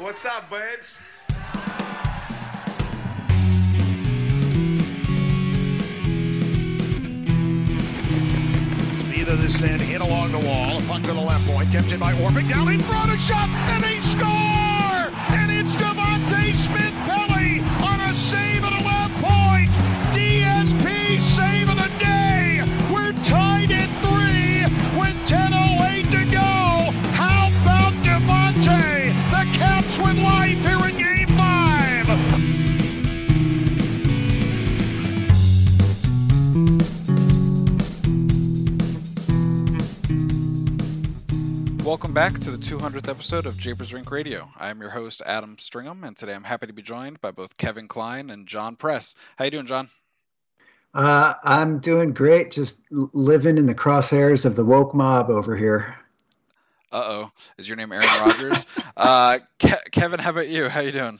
What's up, babes? Of this end, hit along the wall. Puck to the left point, kept in by Orpik. Down in front, a shot, and he score! Welcome back to the 200th episode of Japers Rink Radio. I am your host Adam Stringham, and today I'm happy to be joined by both Kevin Klein and John Press. How you doing, John? Uh, I'm doing great. Just living in the crosshairs of the woke mob over here. Uh oh, is your name Aaron Rodgers? uh, Ke- Kevin, how about you? How you doing?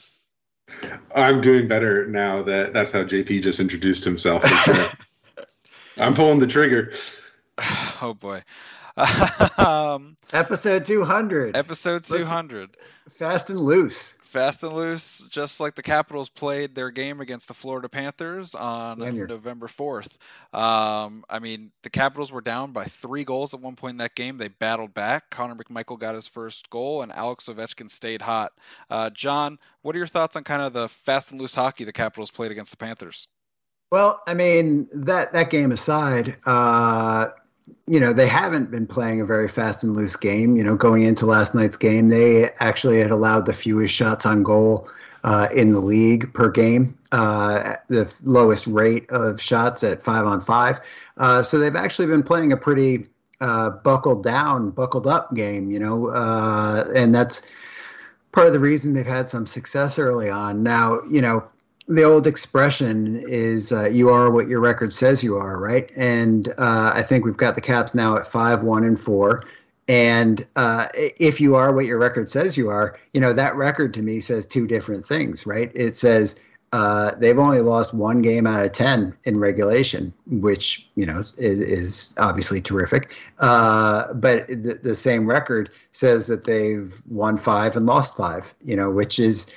I'm doing better now that that's how JP just introduced himself. for sure. I'm pulling the trigger. oh boy. Um, Episode 200. episode 200. Fast and loose. Fast and loose, just like the Capitals played their game against the Florida Panthers on November 4th. Um, I mean, the Capitals were down by three goals at one point in that game. They battled back. Connor McMichael got his first goal, and Alex Ovechkin stayed hot. Uh, John, what are your thoughts on kind of the fast and loose hockey the Capitals played against the Panthers? Well, I mean, that, that game aside, uh, you know, they haven't been playing a very fast and loose game. You know, going into last night's game, they actually had allowed the fewest shots on goal uh, in the league per game, uh, the lowest rate of shots at five on five. Uh, so they've actually been playing a pretty uh, buckled down, buckled up game, you know, uh, and that's part of the reason they've had some success early on. Now, you know, the old expression is uh, "you are what your record says you are," right? And uh, I think we've got the Caps now at five, one, and four. And uh, if you are what your record says you are, you know that record to me says two different things, right? It says uh, they've only lost one game out of ten in regulation, which you know is, is obviously terrific. Uh, but the, the same record says that they've won five and lost five, you know, which is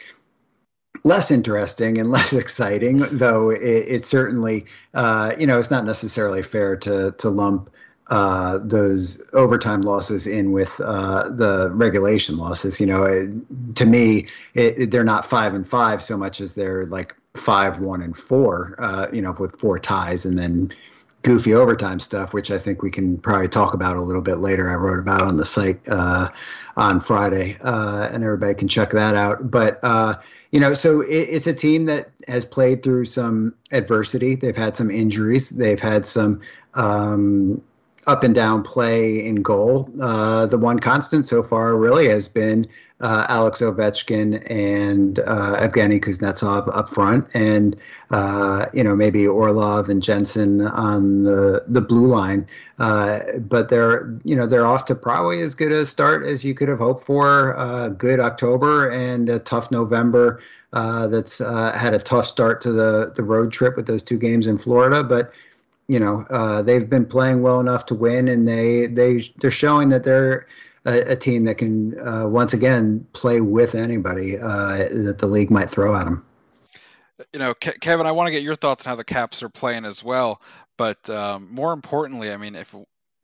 less interesting and less exciting, though it, it certainly, uh, you know, it's not necessarily fair to to lump uh, those overtime losses in with uh, the regulation losses. You know, it, to me, it, they're not five and five so much as they're like five, one, and four. Uh, you know, with four ties and then goofy overtime stuff, which I think we can probably talk about a little bit later. I wrote about on the site uh, on Friday, uh, and everybody can check that out. But uh, you know, so it, it's a team that has played through some adversity. They've had some injuries. They've had some. Um, up and down play in goal. Uh, the one constant so far really has been uh, Alex Ovechkin and uh, Evgeny Kuznetsov up front, and uh, you know maybe Orlov and Jensen on the the blue line. Uh, but they're you know they're off to probably as good a start as you could have hoped for. Uh, good October and a tough November. Uh, that's uh, had a tough start to the the road trip with those two games in Florida, but you know they've been playing well enough to win, and they they they're showing that they're a, a team that can uh, once again play with anybody uh, that the league might throw at them. You know, Ke- Kevin, I want to get your thoughts on how the Caps are playing as well. But um, more importantly, I mean, if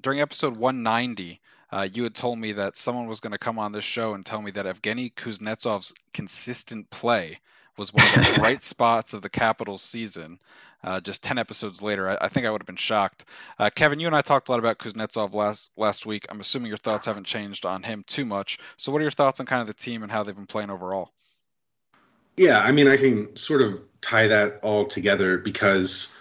during episode 190, uh, you had told me that someone was going to come on this show and tell me that Evgeny Kuznetsov's consistent play was one of the bright spots of the Capitals season. Uh, just 10 episodes later, I, I think I would have been shocked. Uh, Kevin, you and I talked a lot about Kuznetsov last last week. I'm assuming your thoughts haven't changed on him too much. So, what are your thoughts on kind of the team and how they've been playing overall? Yeah, I mean, I can sort of tie that all together because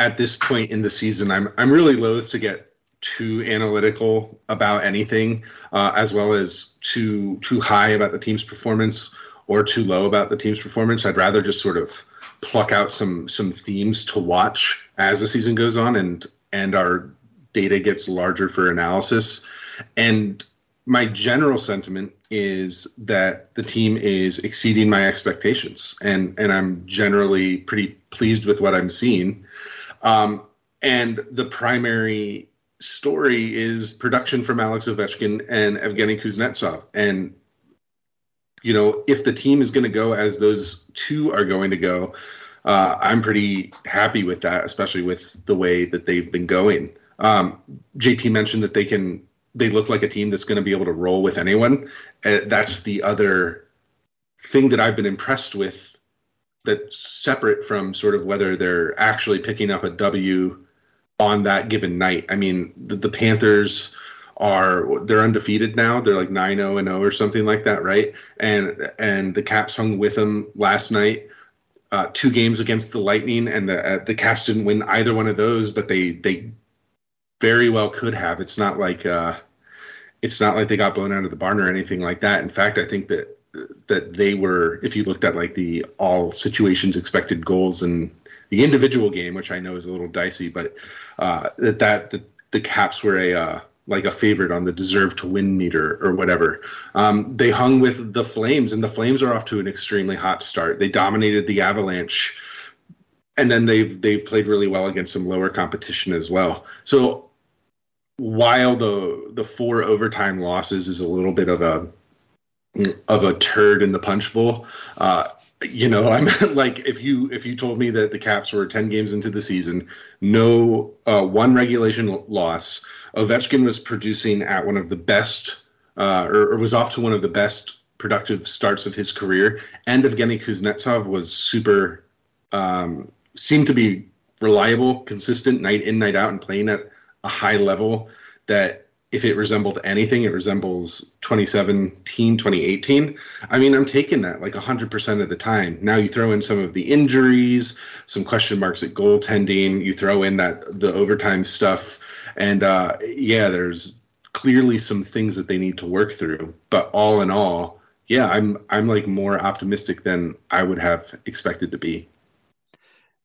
at this point in the season, I'm I'm really loath to get too analytical about anything, uh, as well as too too high about the team's performance or too low about the team's performance. I'd rather just sort of pluck out some some themes to watch as the season goes on and and our data gets larger for analysis. And my general sentiment is that the team is exceeding my expectations, and and I'm generally pretty pleased with what I'm seeing. Um, and the primary story is production from Alex Ovechkin and Evgeny Kuznetsov, and you know, if the team is going to go as those two are going to go, uh, I'm pretty happy with that, especially with the way that they've been going. Um, JP mentioned that they can they look like a team that's going to be able to roll with anyone. Uh, that's the other thing that I've been impressed with. That's separate from sort of whether they're actually picking up a W on that given night. I mean, the, the Panthers are they're undefeated now. They're like 9-0 and 0 or something like that, right? And and the Caps hung with them last night. Uh, two games against the Lightning, and the uh, the Caps didn't win either one of those, but they they very well could have. It's not like uh, it's not like they got blown out of the barn or anything like that. In fact, I think that that they were, if you looked at like the all situations expected goals and the individual game, which I know is a little dicey, but uh, that that the, the Caps were a uh, like a favorite on the deserve to win meter or whatever. Um, they hung with the Flames, and the Flames are off to an extremely hot start. They dominated the Avalanche, and then they've they've played really well against some lower competition as well. So while the the four overtime losses is a little bit of a of a turd in the punch bowl, uh, you know, I'm like if you if you told me that the Caps were ten games into the season, no uh, one regulation loss Ovechkin was producing at one of the best, uh, or, or, was off to one of the best productive starts of his career. And Evgeny Kuznetsov was super, um, seemed to be reliable, consistent, night in, night out, and playing at a high level that if it resembled anything, it resembles 2017, 2018. I mean, I'm taking that like 100% of the time. Now you throw in some of the injuries, some question marks at goaltending, you throw in that the overtime stuff and uh, yeah, there's clearly some things that they need to work through. But all in all, yeah, I'm I'm like more optimistic than I would have expected to be.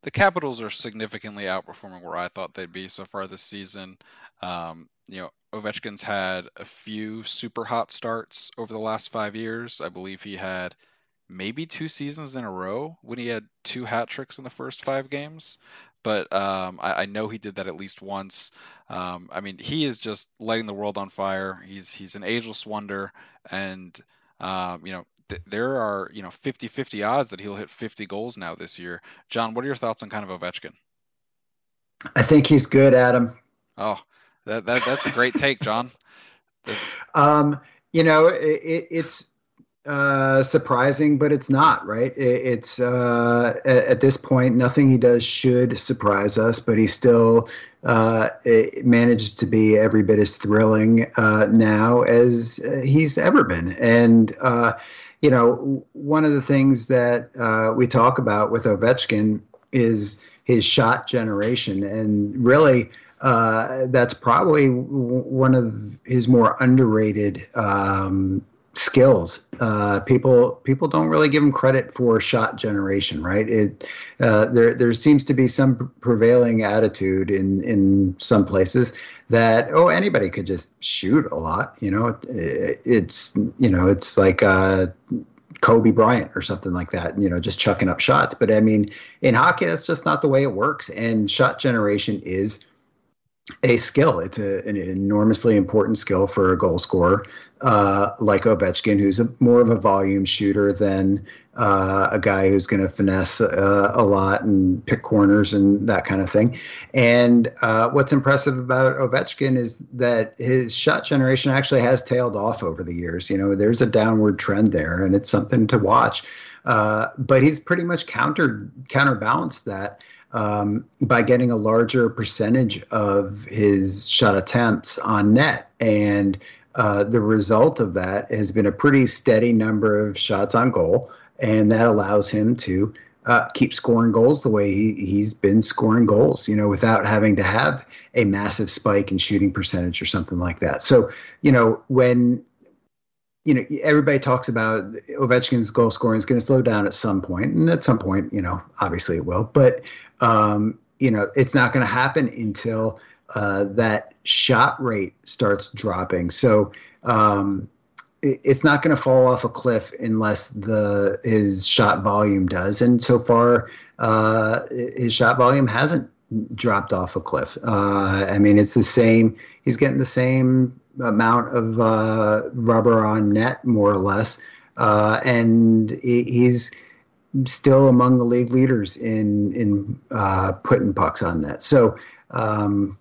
The Capitals are significantly outperforming where I thought they'd be so far this season. Um, you know, Ovechkin's had a few super hot starts over the last five years. I believe he had maybe two seasons in a row when he had two hat tricks in the first five games but um, I, I, know he did that at least once. Um, I mean, he is just lighting the world on fire. He's he's an ageless wonder, and um, you know th- there are you know 50-50 odds that he'll hit 50 goals now this year. John, what are your thoughts on kind of Ovechkin? I think he's good, Adam. Oh, that, that that's a great take, John. um, you know, it, it's uh, surprising, but it's not right. It, it's uh, at, at, this point, nothing he does should surprise us, but he still uh, manages to be every bit as thrilling uh, now as he's ever been. And uh, you know, one of the things that uh, we talk about with Ovechkin is his shot generation, and really. Uh, that's probably one of his more underrated um, skills. Uh, people people don't really give him credit for shot generation, right? It uh, there there seems to be some prevailing attitude in in some places that oh anybody could just shoot a lot. You know, it, it's you know it's like. Uh, Kobe Bryant or something like that, you know, just chucking up shots. But I mean, in hockey, that's just not the way it works. And shot generation is a skill. It's a, an enormously important skill for a goal scorer uh, like Ovechkin, who's a, more of a volume shooter than uh, a guy who's going to finesse uh, a lot and pick corners and that kind of thing. And uh, what's impressive about Ovechkin is that his shot generation actually has tailed off over the years. You know, there's a downward trend there, and it's something to watch. Uh, but he's pretty much countered counterbalanced that um, by getting a larger percentage of his shot attempts on net. And uh, the result of that has been a pretty steady number of shots on goal. And that allows him to uh, keep scoring goals the way he, he's been scoring goals, you know, without having to have a massive spike in shooting percentage or something like that. So, you know, when you know, everybody talks about Ovechkin's goal scoring is going to slow down at some point, and at some point, you know, obviously it will. But um, you know, it's not going to happen until uh, that shot rate starts dropping. So um, it, it's not going to fall off a cliff unless the his shot volume does. And so far, uh, his shot volume hasn't dropped off a cliff. Uh, I mean, it's the same. He's getting the same amount of uh, rubber on net, more or less. uh, and he's still among the league leaders in in uh, putting pucks on net. So, um,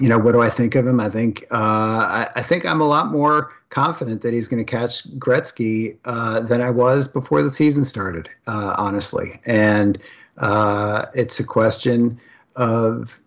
you know, what do I think of him? I think uh, I, I, think I'm a lot more confident that he's going to catch Gretzky uh, than I was before the season started, uh, honestly. And uh, it's a question of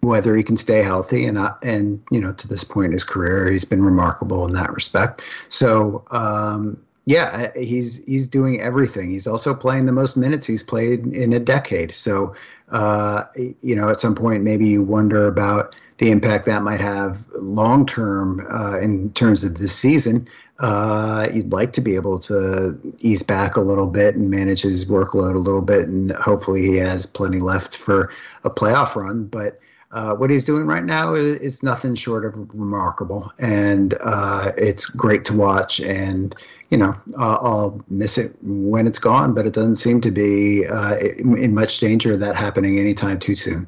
whether he can stay healthy and uh, and you know to this point in his career he's been remarkable in that respect so um, yeah, he's he's doing everything. He's also playing the most minutes he's played in a decade. So, uh, you know, at some point, maybe you wonder about the impact that might have long term uh, in terms of this season. Uh, you'd like to be able to ease back a little bit and manage his workload a little bit, and hopefully he has plenty left for a playoff run. But uh, what he's doing right now is, is, nothing short of remarkable, and uh, it's great to watch. And you know, uh, I'll miss it when it's gone, but it doesn't seem to be uh, in much danger of that happening anytime too soon.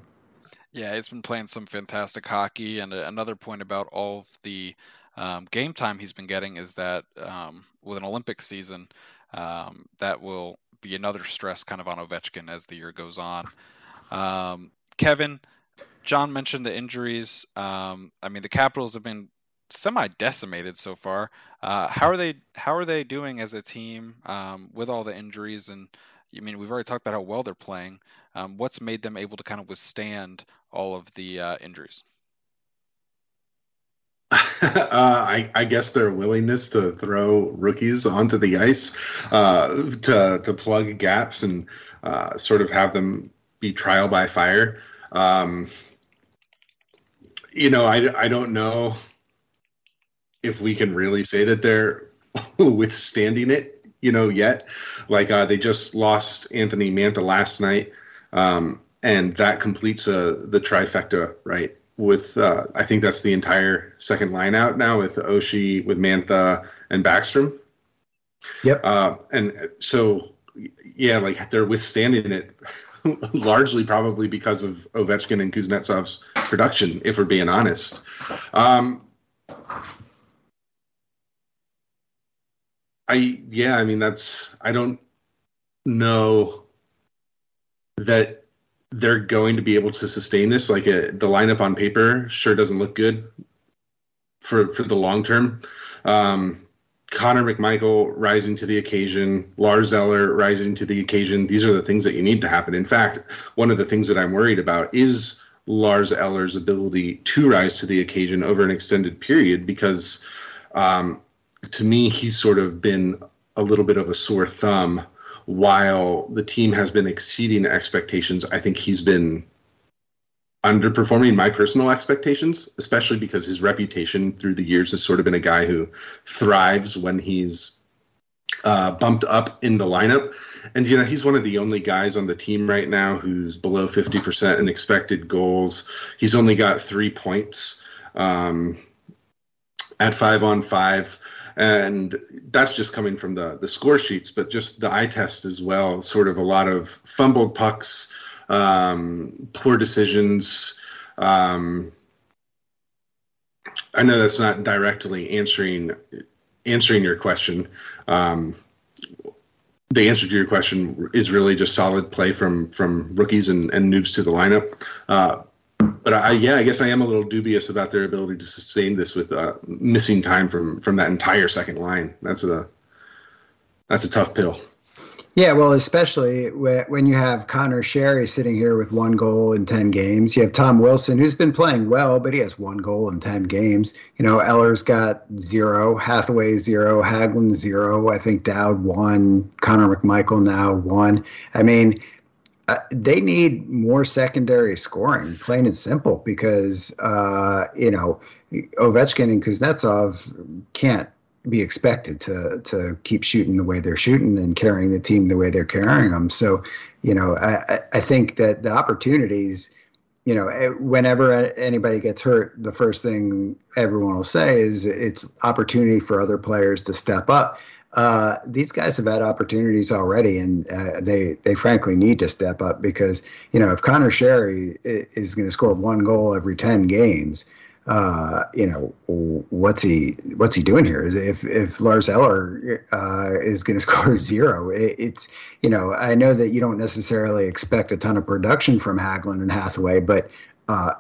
Yeah, he's been playing some fantastic hockey. And another point about all the um, game time he's been getting is that um, with an Olympic season, um, that will be another stress kind of on Ovechkin as the year goes on. Um, Kevin, John mentioned the injuries. Um, I mean, the Capitals have been semi decimated so far. Uh, how are they? How are they doing as a team um, with all the injuries? And I mean, we've already talked about how well they're playing. Um, what's made them able to kind of withstand all of the uh, injuries? uh, I, I, guess their willingness to throw rookies onto the ice uh, to to plug gaps and uh, sort of have them be trial by fire. Um, you know, I, I don't know if we can really say that they're withstanding it, you know, yet. Like uh, they just lost Anthony Mantha last night, um, and that completes uh, the trifecta, right? With uh, I think that's the entire second line out now with Oshie, with Mantha, and Backstrom. Yep. Uh, and so, yeah, like they're withstanding it largely probably because of Ovechkin and Kuznetsov's production, if we're being honest. Um, I yeah, I mean that's I don't know that they're going to be able to sustain this. Like a, uh, the lineup on paper sure doesn't look good for for the long term. Um, Connor McMichael rising to the occasion, Lars Eller rising to the occasion. These are the things that you need to happen. In fact, one of the things that I'm worried about is Lars Eller's ability to rise to the occasion over an extended period because um, to me, he's sort of been a little bit of a sore thumb while the team has been exceeding expectations. I think he's been underperforming my personal expectations, especially because his reputation through the years has sort of been a guy who thrives when he's uh, bumped up in the lineup. And, you know, he's one of the only guys on the team right now who's below 50% in expected goals. He's only got three points um, at five on five. And that's just coming from the, the score sheets, but just the eye test as well. Sort of a lot of fumbled pucks, um, poor decisions. Um, I know that's not directly answering answering your question. Um, the answer to your question is really just solid play from from rookies and, and noobs to the lineup. Uh, but I, yeah, I guess I am a little dubious about their ability to sustain this with uh, missing time from from that entire second line. That's a that's a tough pill. Yeah, well, especially when you have Connor Sheary sitting here with one goal in 10 games. You have Tom Wilson, who's been playing well, but he has one goal in 10 games. You know, Eller's got zero, Hathaway zero, Hagelin zero. I think Dowd one, Connor McMichael now one. I mean, uh, they need more secondary scoring, plain and simple, because, uh, you know, Ovechkin and Kuznetsov can't be expected to to keep shooting the way they're shooting and carrying the team the way they're carrying them. So, you know, I, I think that the opportunities, you know, eh, whenever anybody gets hurt, the first thing everyone will say is it's opportunity for other players to step up. Uh, these guys have had opportunities already, and uh, they they frankly need to step up because you know if Connor Sheary is going to score one goal every ten games, uh, you know, what's he what's he doing here? If if Lars Eller uh, is going to score zero, it, it's you know, I know that you don't necessarily expect a ton of production from Hagelin and Hathaway, but uh,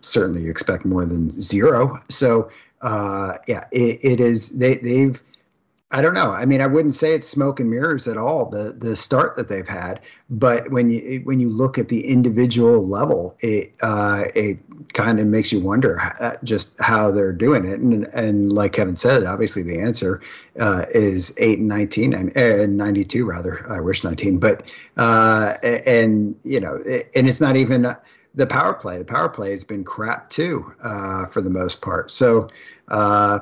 certainly you expect more than zero. So uh, yeah, it, it is. They they've I don't know. I mean, I wouldn't say it's smoke and mirrors at all. The the start that they've had, but when you when you look at the individual level, it uh, it kind of makes you wonder how, uh, just how they're doing it. And and like Kevin said, obviously the answer uh, is eight and nineteen and, ninety two rather. I wish nineteen, but uh, and you know, and it's not even the power play. The power play has been crap too uh, for the most part. So uh,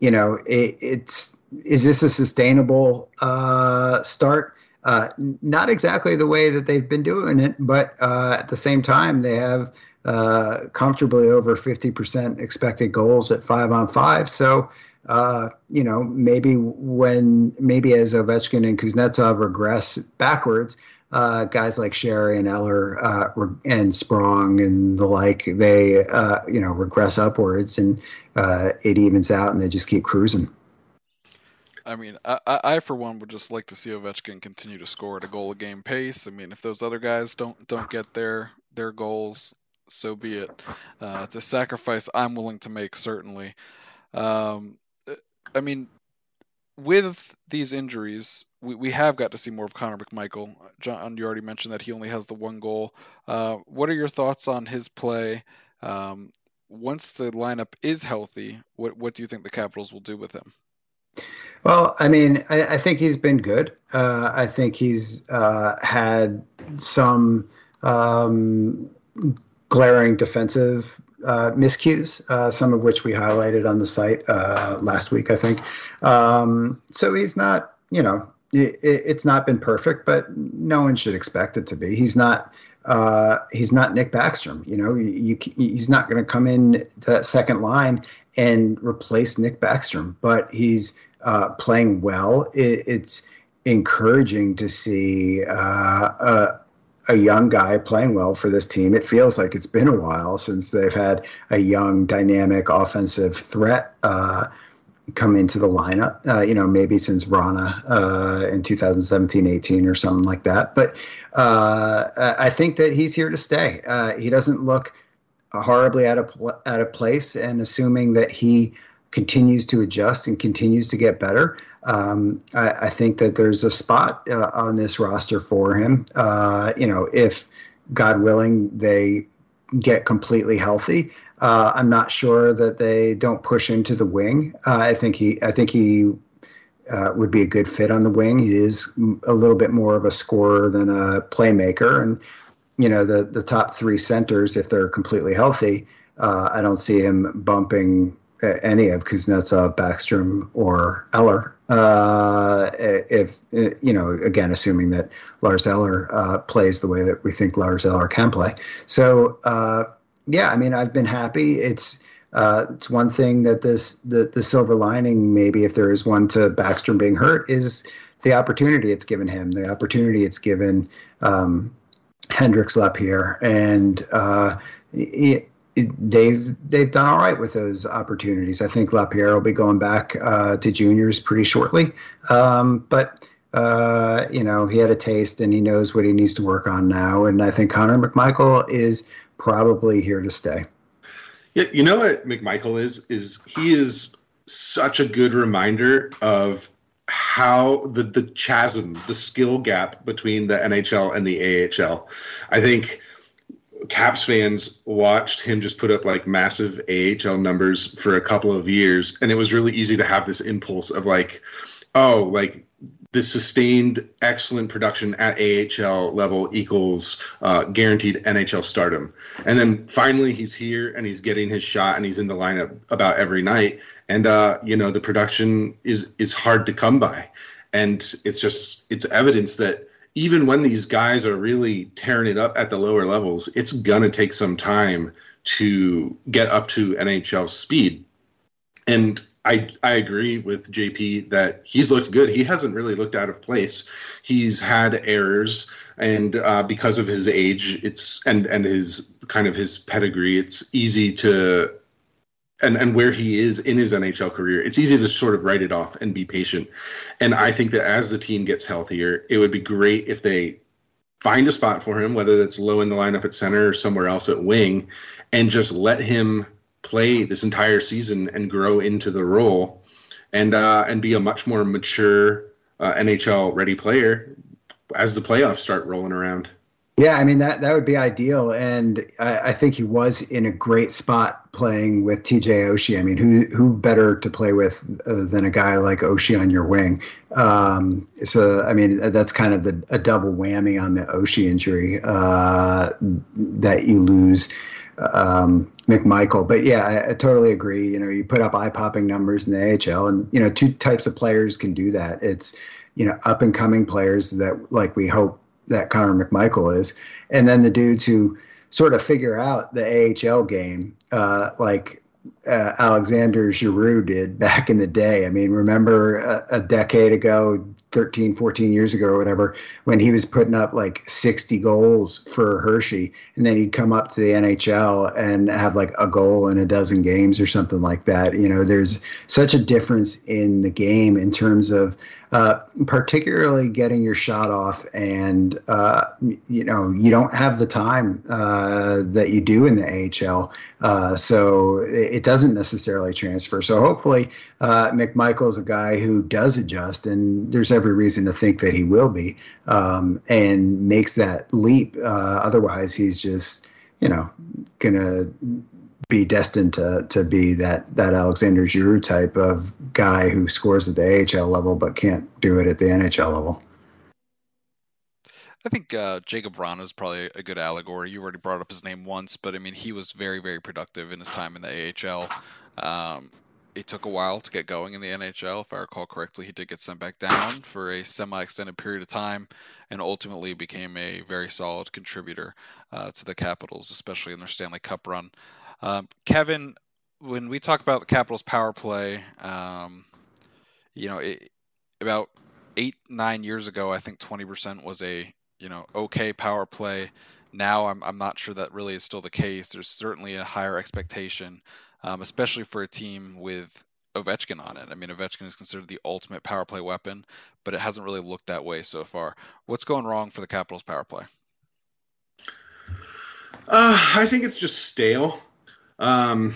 you know, it, it's is this a sustainable uh, start? Uh, not exactly the way that they've been doing it, but uh, at the same time, they have uh, comfortably over 50% expected goals at five on five. So, uh, you know, maybe when, maybe as Ovechkin and Kuznetsov regress backwards, uh, guys like Sheary and Eller and Sprong and the like, they you know regress upwards and it evens out and they just keep cruising. I mean, I, I for one would just like to see Ovechkin continue to score at a goal a game pace. I mean, if those other guys don't don't get their their goals, so be it. Uh, it's a sacrifice I'm willing to make, certainly. Um, I mean, with these injuries, we, we have got to see more of Connor McMichael. John, you already mentioned that he only has the one goal. Uh, what are your thoughts on his play? Um, once the lineup is healthy, what what do you think the Capitals will do with him? Well, I mean, I, I think he's been good. Uh, I think he's uh, had some um, glaring defensive uh, miscues, uh, some of which we highlighted on the site uh, last week, I think. Um, so he's not, you know, it, it's not been perfect, but no one should expect it to be. He's not. Uh, he's not Nick Backstrom. You know, you, you, he's not going to come in to that second line and replace Nick Backstrom, but he's uh, playing well. It, it's encouraging to see uh, a, a, young guy playing well for this team. It feels like it's been a while since they've had a young, dynamic offensive threat uh, come into the lineup. Uh, you know, maybe since Vrana uh, in 2017 18 or something like that. But uh, I think that he's here to stay. he doesn't look horribly out of, out of place, and assuming that he continues to adjust and continues to get better, um, I, I, think that there's a spot uh, on this roster for him. Uh, you know, if God willing, they get completely healthy. Uh, I'm not sure that they don't push into the wing. Uh, I think he, I think he uh, would be a good fit on the wing. He is a little bit more of a scorer than a playmaker, and you know the the top three centers, if they're completely healthy, uh, I don't see him bumping any of Kuznetsov, Backstrom, or Eller. Uh, if you know, again, assuming that Lars Eller uh, plays the way that we think Lars Eller can play. So, uh, yeah, I mean, I've been happy. It's uh, it's one thing that this the the silver lining, maybe if there is one to Backstrom being hurt, is the opportunity it's given him, the opportunity it's given um, up here, and uh, it, they've they've done all right with those opportunities. I think Lapierre will be going back uh, to juniors pretty shortly, um, but uh, you know he had a taste and he knows what he needs to work on now. And I think Connor McMichael is probably here to stay. Yeah, you know what McMichael is is he is such a good reminder of how the the chasm, the skill gap between the NHL and the AHL. I think Caps fans watched him just put up like massive AHL numbers for a couple of years, and it was really easy to have this impulse of like, oh, like the sustained excellent production at AHL level equals uh, guaranteed NHL stardom. And then finally he's here and he's getting his shot and he's in the lineup about every night. And uh, you know the production is is hard to come by, and it's just it's evidence that even when these guys are really tearing it up at the lower levels, it's gonna take some time to get up to NHL speed. And I I agree with JP that he's looked good. He hasn't really looked out of place. He's had errors, and uh, because of his age, it's and and his kind of his pedigree, it's easy to and and where he is in his NHL career, it's easy to sort of write it off and be patient. And I think that as the team gets healthier, it would be great if they find a spot for him, whether that's low in the lineup at center or somewhere else at wing, and just let him play this entire season and grow into the role, and uh, and be a much more mature uh, NHL ready player as the playoffs start rolling around. Yeah, I mean that that would be ideal, and I, I, think he was in a great spot playing with TJ Oshie. I mean, who who better to play with uh, than a guy like Oshie on your wing? Um, so I mean, that's kind of the, a double whammy on the Oshie injury uh, that you lose um, McMichael. But yeah, I, I, totally agree. You know, you put up eye popping numbers in the AHL, and you know, two types of players can do that. It's you know up and coming players that like we hope that Connor McMichael is, and then the dudes who sort of figure out the AHL game, uh, like uh, Alexander Giroux did back in the day. I mean, remember a, a, decade ago, 13, 14 years ago or whatever, when he was putting up like 60 goals for Hershey, and then he'd come up to the NHL and have like a goal in a dozen games or something like that. You know, there's such a difference in the game in terms of uh, particularly getting your shot off, and uh, you know you don't have the time uh, that you do in the AHL, uh, so it doesn't necessarily transfer. So hopefully, uh, McMichael is a guy who does adjust, and there's every reason to think that he will be, um, and makes that leap. otherwise, he's just you know gonna be destined to to be that that Alexander Giroux type of guy who scores at the AHL level but can't do it at the NHL level. I think uh, Jakub Vrana is probably a good allegory. You already brought up his name once, but I mean he was very very productive in his time in the AHL. Um, it took a while to get going in the NHL. If I recall correctly, he did get sent back down for a semi-extended period of time, and ultimately became a very solid contributor uh, to the Capitals, especially in their Stanley Cup run. Um, Kevin, when we talk about the Capitals power play, um, you know, it, about eight nine years ago, I think 20% was a you know okay power play. Now I'm I'm not sure that really is still the case. There's certainly a higher expectation, um, especially for a team with Ovechkin on it. I mean, Ovechkin is considered the ultimate power play weapon, but it hasn't really looked that way so far. What's going wrong for the Capitals power play? Uh, I think it's just stale. Um,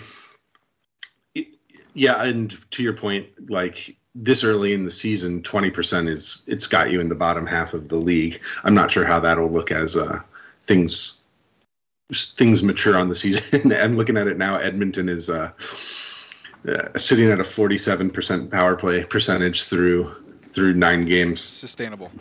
it, yeah, and to your point, like this early in the season, twenty percent is it's got you in the bottom half of the league. I'm not sure how that'll look as uh, things things mature on the season. I'm looking at it now. Edmonton is uh, uh, sitting at a 47% power play percentage through through nine games. Sustainable.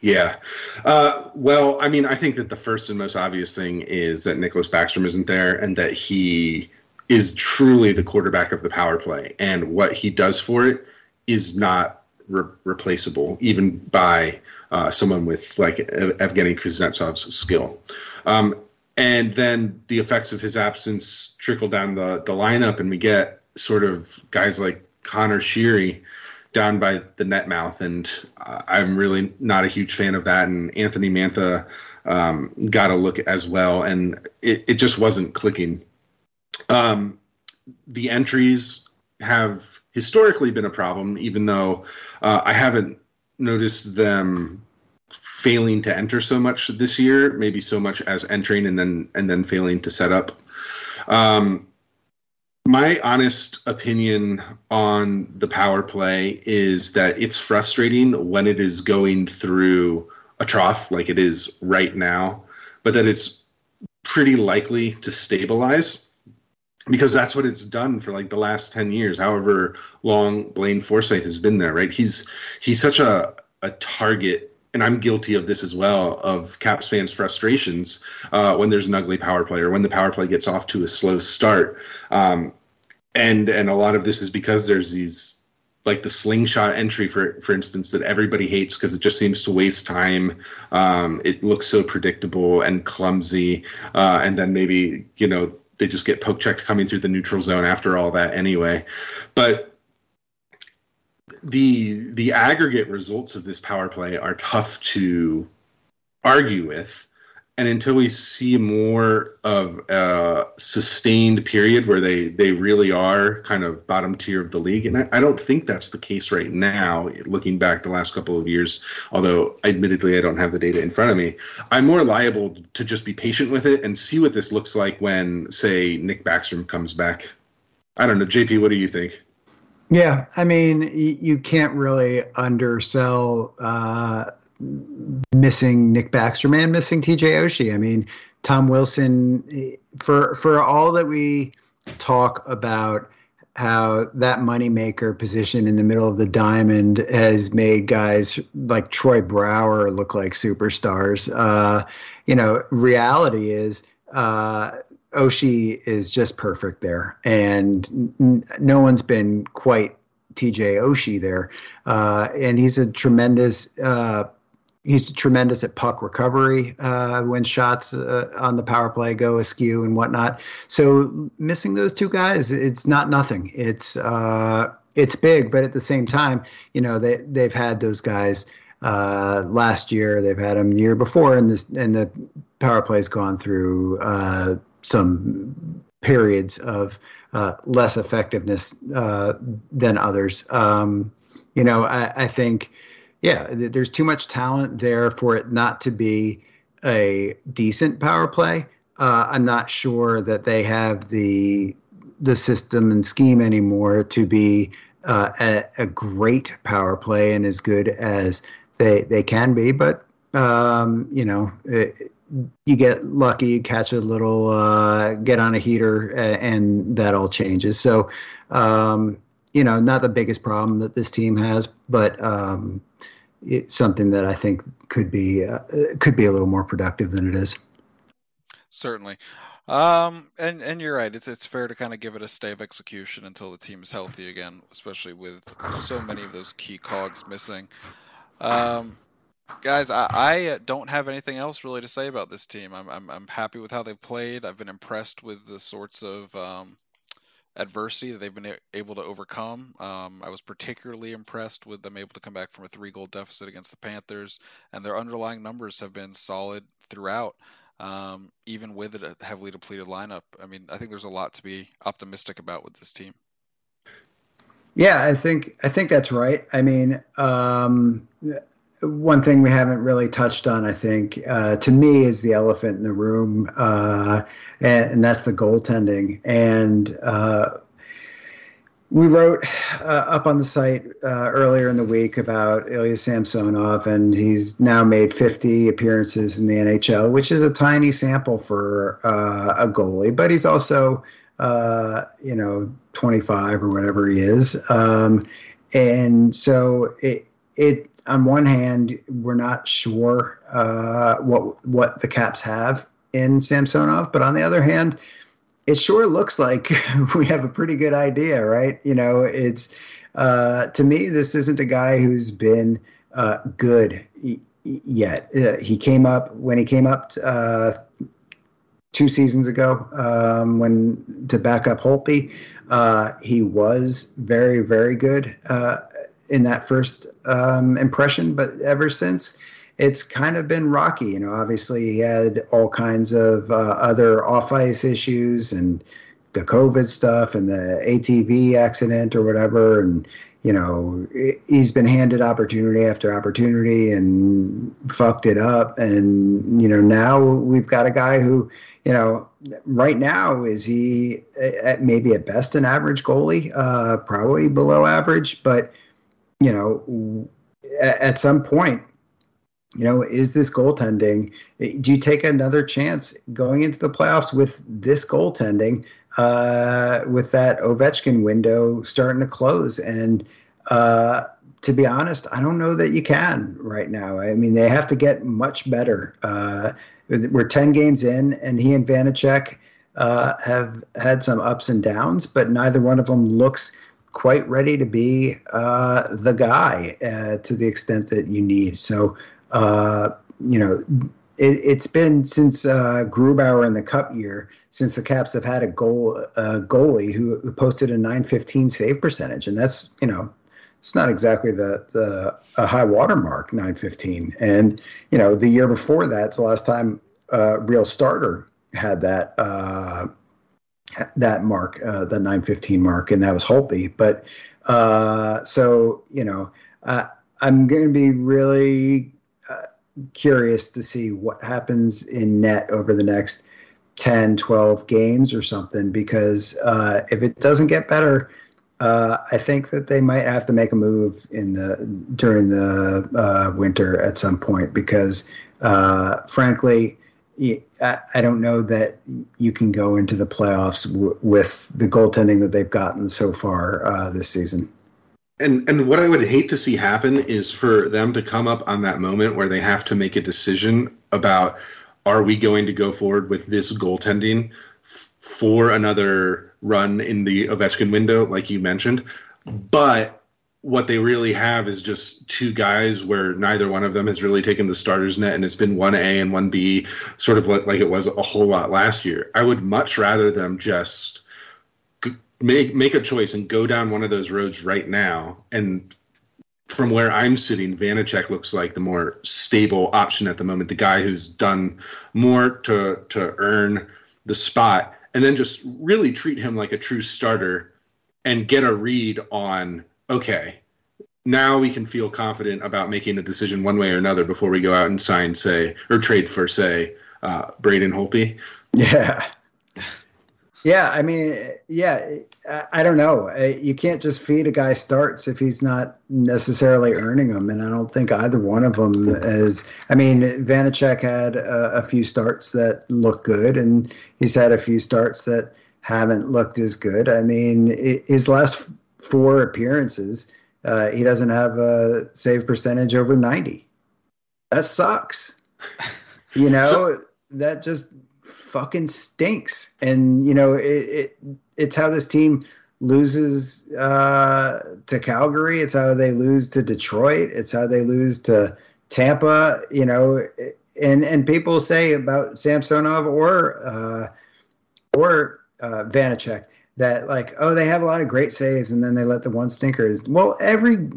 Yeah. Uh, well, I mean, I think that the first and most obvious thing is that Nicklas Backstrom isn't there and that he is truly the quarterback of the power play. And what he does for it is not re- replaceable, even by uh, someone with like Evgeny Kuznetsov's skill. Um, and then the effects of his absence trickle down the, the lineup, and we get sort of guys like Connor Sheary down by the net mouth, and uh, I'm really not a huge fan of that. And Anthony Mantha um, got a look as well, and it, it just wasn't clicking. Um, the entries have historically been a problem, even though uh, I haven't noticed them failing to enter so much this year. Maybe so much as entering and then and then failing to set up. Um, my honest opinion on the power play is that it's frustrating when it is going through a trough like it is right now, but that it's pretty likely to stabilize because that's what it's done for like the last 10 years however long blaine forsythe has been there right he's he's such a a target and I'm guilty of this as well of Caps fans' frustrations uh, when there's an ugly power play or when the power play gets off to a slow start. Um, and and a lot of this is because there's these like the slingshot entry for for instance that everybody hates because it just seems to waste time um, it looks so predictable and clumsy uh, and then maybe you know they just get poke checked coming through the neutral zone after all that anyway. But the the aggregate results of this power play are tough to argue with and until we see more of a sustained period where they they really are kind of bottom tier of the league and I, I, don't think that's the case right now looking back the last couple of years although admittedly i don't have the data in front of me i'm more liable to just be patient with it and see what this looks like when say nick backstrom comes back. I don't know. Jp what do you think? Yeah i mean you can't really undersell uh missing Nick Backstrom and missing TJ Oshie. I mean, Tom Wilson, for for all that we talk about how that moneymaker position in the middle of the diamond has made guys like Troy Brouwer look like superstars. Uh, you know, reality is uh, Oshie is just perfect there, and n- no one's been quite TJ Oshie there, uh, and he's a tremendous uh, he's tremendous at puck recovery uh, when shots uh, on the power play go askew and whatnot. So missing those two guys, it's not nothing. It's uh, it's big, but at the same time, you know they they've had those guys uh, last year. They've had them the year before, and this and the power play's gone through uh, some periods of uh, less effectiveness than others. Um, you know, I, I think yeah, there's too much talent there for it not to be a decent power play. Uh, I'm not sure that they have the the system and scheme anymore to be uh, a, a, great power play and as good as they they can be. But um, you know, it, you get lucky, you catch a little, uh, get on a heater, and that all changes. So, um, you know, not the biggest problem that this team has, but um, it's something that I think could be uh, could be a little more productive than it is. Certainly. Um, and and you're right. It's it's fair to kind of give it a stay of execution until the team is healthy again, especially with so many of those key cogs missing. Um, guys, I, I don't have anything else really to say about this team. I'm I'm, I'm happy with how they've played. I've been impressed with the sorts of um, adversity that they've been able to overcome. Um, I was particularly impressed with them able to come back from a three goal deficit against the Panthers, and their underlying numbers have been solid throughout, um, even with a heavily depleted lineup. I mean, I think there's a lot to be optimistic about with this team. Yeah, I think I think that's right. I mean, um, one thing we haven't really touched on, I think, uh, to me, is the elephant in the room, uh, and, and, that's the goaltending. And uh, we wrote uh, up on the site uh, earlier in the week about Ilya Samsonov, and he's now made 50 appearances in the NHL, which is a tiny sample for uh, a goalie, but he's also, you know, 25 or whatever he is. Um, and so it, it on one hand, we're not sure uh, what what the Caps have in Samsonov, but on the other hand, it sure looks like we have a pretty good idea, right? You know, it's uh, to me, this isn't a guy who's been uh, good yet. Uh, he came up when he came up uh, two seasons ago um, when to back up Holtby. Uh, he was very, very good in that first um, impression, but ever since, it's kind of been rocky. You know, obviously he had all kinds of uh, other off ice issues and the COVID stuff and the ATV accident or whatever, and you know he's been handed opportunity after opportunity and fucked it up. And you know now we've got a guy who, you know, right now is he at maybe at best an average goalie, uh, probably below average, but you know, at some point, you know, is this goaltending? Do you take another chance going into the playoffs with this goaltending, uh, with that Ovechkin window starting to close? And uh, to be honest, I don't know that you can right now. I mean, they have to get much better. Uh, we're 10 games in, and he and Vanecek uh, have had some ups and downs, but neither one of them looks – quite ready to be uh, the guy uh, to the extent that you need. So, uh, you know, it, has been since uh, Grubauer in the Cup year since the Caps have had a goal a goalie who, who posted a 915 save percentage, and that's you know. It's not exactly the the a high water mark, 915. And you know, the year before that's the last time a real starter had that uh, that mark, uh, the 915 mark, and that was Holtby. But uh, so you know, uh, I'm going to be really uh, curious to see what happens in net over the next 10, 12 games or something. Because uh, if it doesn't get better, uh, I think that they might have to make a move in the during the winter at some point. Because frankly I don't know that you can go into the playoffs w- with the goaltending that they've gotten so far uh, this season. And and what I would hate to see happen is for them to come up on that moment where they have to make a decision about are we going to go forward with this goaltending f- for another run in the Ovechkin window, like you mentioned, but what they really have is just two guys where neither one of them has really taken the starter's net and it's been 1A and 1B, sort of like, like it was a whole lot last year. I would much rather them just make make a choice and go down one of those roads right now. And from where I'm sitting, Vanecek looks like the more stable option at the moment, the guy who's done more to to earn the spot, and then just really treat him like a true starter and get a read on okay, now we can feel confident about making a decision one way or another before we go out and sign, say, or trade for, say, uh, Braden Holtby. Yeah. Yeah, I mean, yeah, I don't know. You can't just feed a guy starts if he's not necessarily earning them, and I don't think either one of them is. I mean, Vanecek had a, a few starts that look good, and he's had a few starts that haven't looked as good. I mean, his last four appearances, uh, he doesn't have a save percentage over 90. That sucks. You know, so, that just fucking stinks. And, you know, it, it it's how this team loses uh, to Calgary. It's how they lose to Detroit. It's how they lose to Tampa, you know. And, and people say about Samsonov or, uh, or uh, Vanecek, that like oh they have a lot of great saves and then they let the one stinker is well every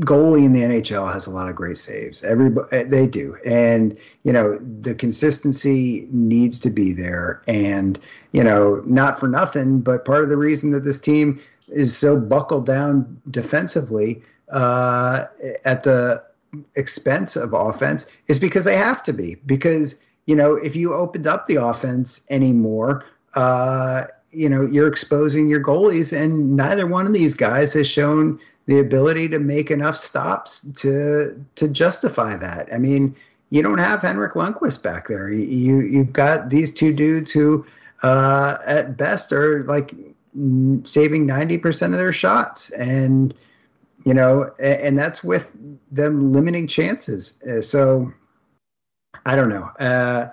goalie in the NHL has a lot of great saves. Every they do. And you know the consistency needs to be there. And you know not for nothing but part of the reason that this team is so buckled down defensively uh, at the expense of offense is because they have to be. Because you know if you opened up the offense anymore uh, you know you're exposing your goalies, and neither one of these guys has shown the ability to make enough stops to to justify that. I mean, you don't have Henrik Lundqvist back there. You you've got these two dudes who, uh, at best, are like saving ninety percent of their shots, and you know, and, that's with them limiting chances. Uh, so, I don't know. Uh,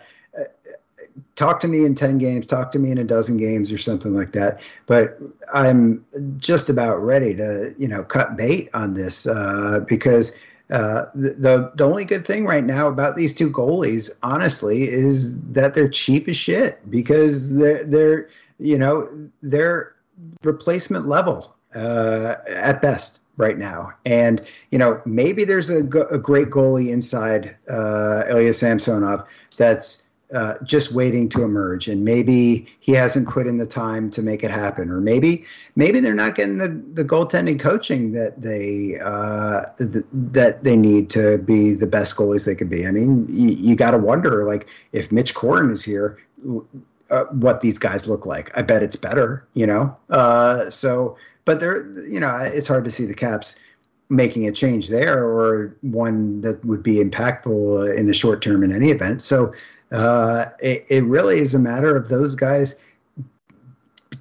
talk to me in 10 games, talk to me in a dozen games or something like that. But I'm just about ready to, you know, cut bait on this uh, because uh, the, the only good thing right now about these two goalies, honestly, is that they're cheap as shit because they're, they're you know, they're replacement level uh, at best right now. And, you know, maybe there's a, a great goalie inside uh, Ilya Samsonov that's uh, just waiting to emerge, and maybe he hasn't put in the time to make it happen, or maybe maybe they're not getting the, the goaltending coaching that they uh, th- that they need to be the best goalies they could be. I mean, you, you got to wonder, like, if Mitch Korn is here, uh, what these guys look like. I bet it's better, you know. Uh, so, but they're, you know, it's hard to see the Caps making a change there or one that would be impactful in the short term in any event. So uh, it, it really is a matter of those guys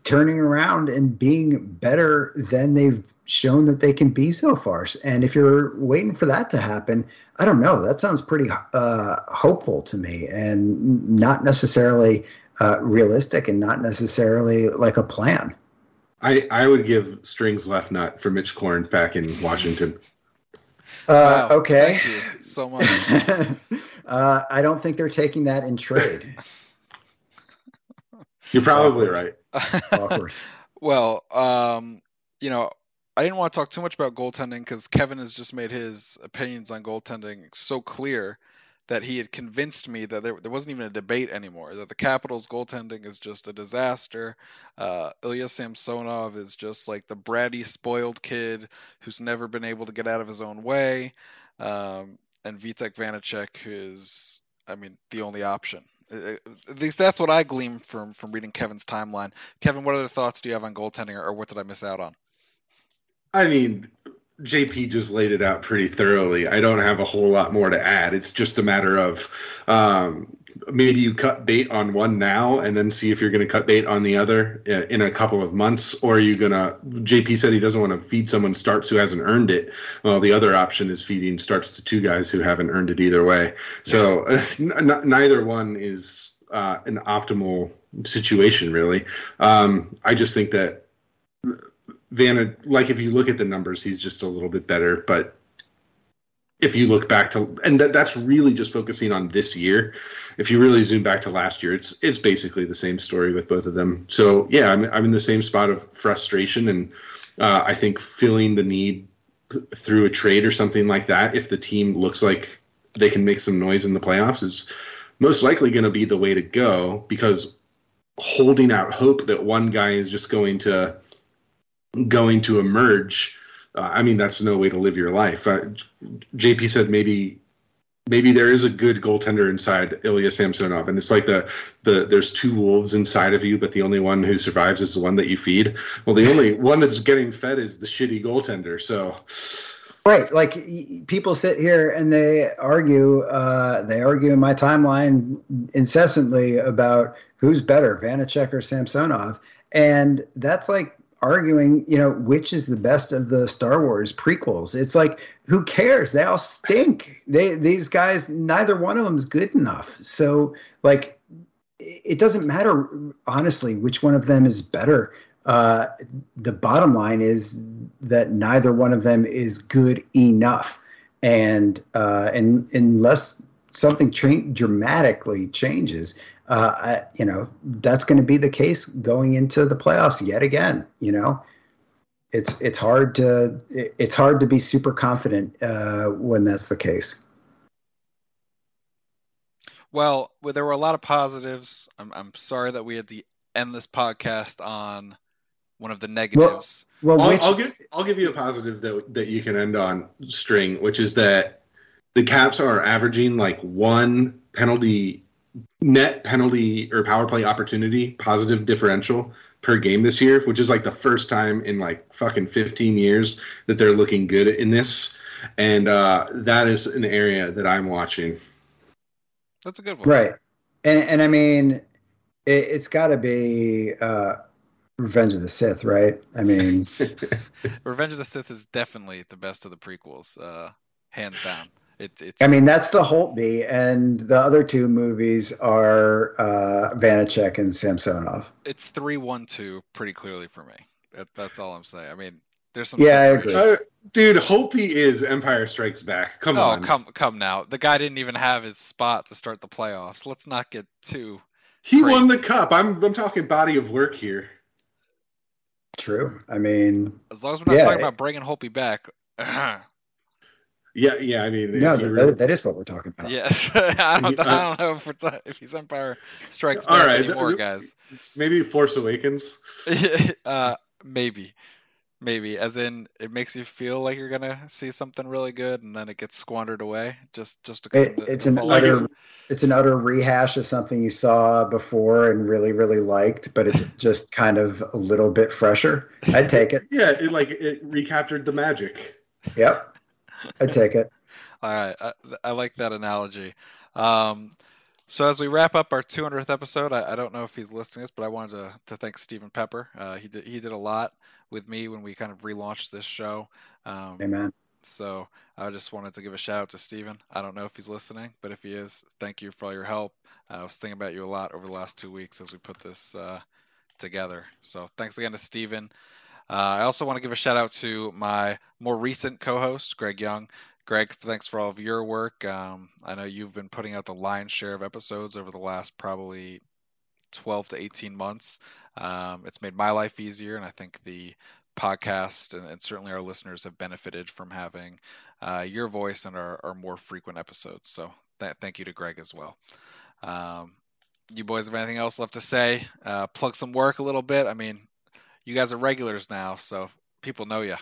turning around and being better than they've shown that they can be so far. And if you're waiting for that to happen, I don't know. That sounds pretty uh, hopeful to me and not necessarily uh, realistic and not necessarily like a plan. I, I would give strings left nut for Mitch Korn back in Washington. Uh, wow, okay. Thank you so much. uh, I don't think they're taking that in trade. You're probably right. well, um, you know, I didn't want to talk too much about goaltending because Kevin has just made his opinions on goaltending so clear that he had convinced me that there, there wasn't even a debate anymore, that the Capitals goaltending is just a disaster. Uh, Ilya Samsonov is just like the bratty, spoiled kid who's never been able to get out of his own way. Um, and Vitek Vanecek is, I mean, the only option. At least that's what I glean from from reading Kevin's timeline. Kevin, what other thoughts do you have on goaltending, or what did I miss out on? I mean, JP just laid it out pretty thoroughly. I don't have a whole lot more to add. It's just a matter of um, maybe you cut bait on one now and then see if you're going to cut bait on the other in a couple of months, or are you going to? JP said he doesn't want to feed someone starts who hasn't earned it. Well, the other option is feeding starts to two guys who haven't earned it either way. So n- neither one is uh, an optimal situation, really. Um, I just think that Vanna, like if you look at the numbers, he's just a little bit better. But if you look back to, and that, that's really just focusing on this year. If you really zoom back to last year, it's it's basically the same story with both of them. So yeah, I'm I'm in the same spot of frustration, and uh, I think feeling the need through a trade or something like that, if the team looks like they can make some noise in the playoffs, is most likely going to be the way to go because holding out hope that one guy is just going to going to emerge. Uh, I mean, that's no way to live your life. Uh, JP said maybe maybe there is a good goaltender inside Ilya Samsonov, and it's like the the there's two wolves inside of you, but the only one who survives is the one that you feed. Well, the only one that's getting fed is the shitty goaltender. So. Right, like people sit here and they argue. Uh, they argue in my timeline incessantly about who's better, Vanecek or Samsonov, and that's like arguing, you know, which is the best of the Star Wars prequels. It's like, who cares? They all stink. They these guys, neither one of them is good enough. So, like, it doesn't matter honestly which one of them is better. Uh, the bottom line is that neither one of them is good enough, and uh, and unless something tra- dramatically changes, uh, I, you know, that's going to be the case going into the playoffs yet again. You know, it's it's hard to it's hard to be super confident uh, when that's the case. Well, well, there were a lot of positives. I'm I'm sorry that we had to end this podcast on one of the negatives. Well, well I'll, which... I'll, give I'll give you a positive that that you can end on string, which is that the Caps are averaging like one penalty net penalty or power play opportunity positive differential per game this year, which is like the first time in like fucking 15 years that they're looking good in this. And uh, that is an area that I'm watching. That's a good one. Right. And, and I mean, it, has got to be uh, Revenge of the Sith, right? I mean, Revenge of the Sith is definitely the best of the prequels, uh, hands down. It's, it's. I mean, that's the Holtby, and the other two movies are uh, Vanecek and Samsonov. It's three, one, two, pretty clearly for me. That, that's all I'm saying. I mean, there's some. Yeah, I agree. Uh, dude, Holtby is Empire Strikes Back. Come oh, on. come, come now. The guy didn't even have his spot to start the playoffs. Let's not get too. He crazy. won the cup. I'm, I'm talking body of work here. True. I mean, as long as we're not yeah, talking about bringing Holtby back. Yeah, yeah. I mean, no, really... that is what we're talking about. Yes, I, don't, I don't know if, it's, if he's Empire Strikes Back right. anymore, guys. Maybe Force Awakens. uh, maybe, maybe. As in, it makes you feel like you're gonna see something really good, and then it gets squandered away. Just, just to it, it's an utter, it's an utter rehash of something you saw before and really, really liked, but it's just kind of a little bit fresher. I'd take it. yeah, it like it recaptured the magic. Yep. I take it. All right, I, I, like that analogy. Um, so as we wrap up our 200th episode, I, I, don't know if he's listening to this, but I wanted to, to thank Stephen Pepper. Uh, he did he did a lot with me when we kind of relaunched this show. Um, Amen. So I just wanted to give a shout out to Stephen. I don't know if he's listening, but if he is, thank you for all your help. Uh, I was thinking about you a lot over the last two weeks as we put this uh, together. So thanks again to Stephen. Uh, I also want to give a shout out to my more recent co-host, Greg Young. Greg, thanks for all of your work. Um, I know you've been putting out the lion's share of episodes over the last probably 12 to 18 months. Um, it's made my life easier, and I think the podcast and, and certainly our listeners have benefited from having uh, your voice and our, our more frequent episodes. So th- thank you to Greg as well. Um, you boys have anything else left to say? Uh, plug some work a little bit. I mean, you guys are regulars now, so people know you.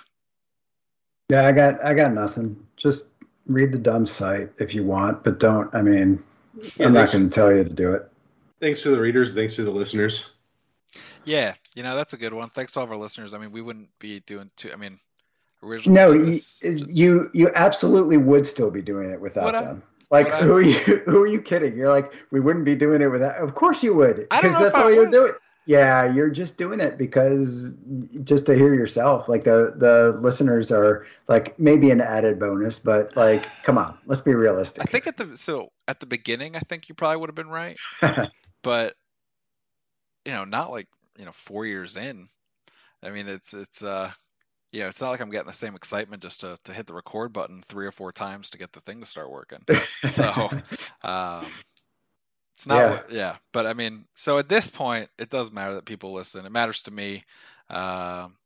Yeah, I got I got nothing. Just read the dumb site if you want, but don't. I mean, Yeah, I'm not going to tell you to do it. thanks to the readers. Thanks to the listeners. Yeah, you know that's a good one. Thanks to all of our listeners. I mean, we wouldn't be doing two. I mean, originally No, we you, just- you you absolutely would still be doing it without Would I? them. Like Would I? who are you who are you kidding? You're like we wouldn't be doing it without. Of course you would, I don't because know that's if I all you're would. doing. Yeah, you're just doing it because just to hear yourself. Like the the listeners are like maybe an added bonus, but like come on, let's be realistic. I think at the so at the beginning, I think you probably would have been right, but you know, not like you know four years in. I mean, it's it's uh yeah, it's not like I'm getting the same excitement just to to hit the record button three or four times to get the thing to start working. So um, it's not Yeah. what- yeah, but I mean, so at this point, it does matter that people listen. It matters to me. Um,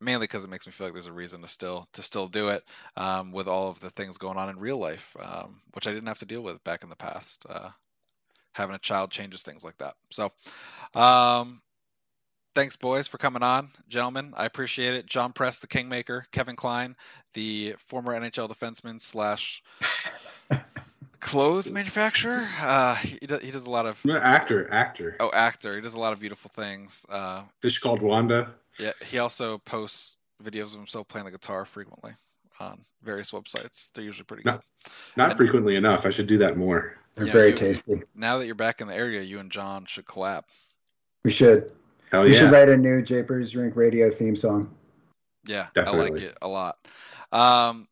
mainly because it makes me feel like there's a reason to still to still do it um, with all of the things going on in real life, um, which I didn't have to deal with back in the past. Uh, having a child changes things like that. So, um, thanks, boys, for coming on, gentlemen. I appreciate it. John Press, the Kingmaker, Kevin Klein, the former NHL defenseman slash clothes manufacturer. Uh, he, does, he does a lot of Actor, actor. oh actor. He does a lot of beautiful things. Uh, Fish called Wanda. yeah, he also posts videos of himself playing the guitar frequently on various websites. They're usually pretty No. good. Not And- frequently enough. I should do that more. They're Yeah, very you- tasty. Now that you're back in the area, you and John should collab. We should Hell we yeah. should write a new Japers' Rink Radio theme song. Yeah, I like it a lot. Um,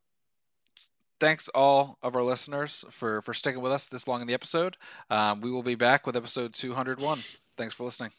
thanks all of our listeners for for sticking with us this long in the episode. Um, we will be back with episode 201. Thanks for listening.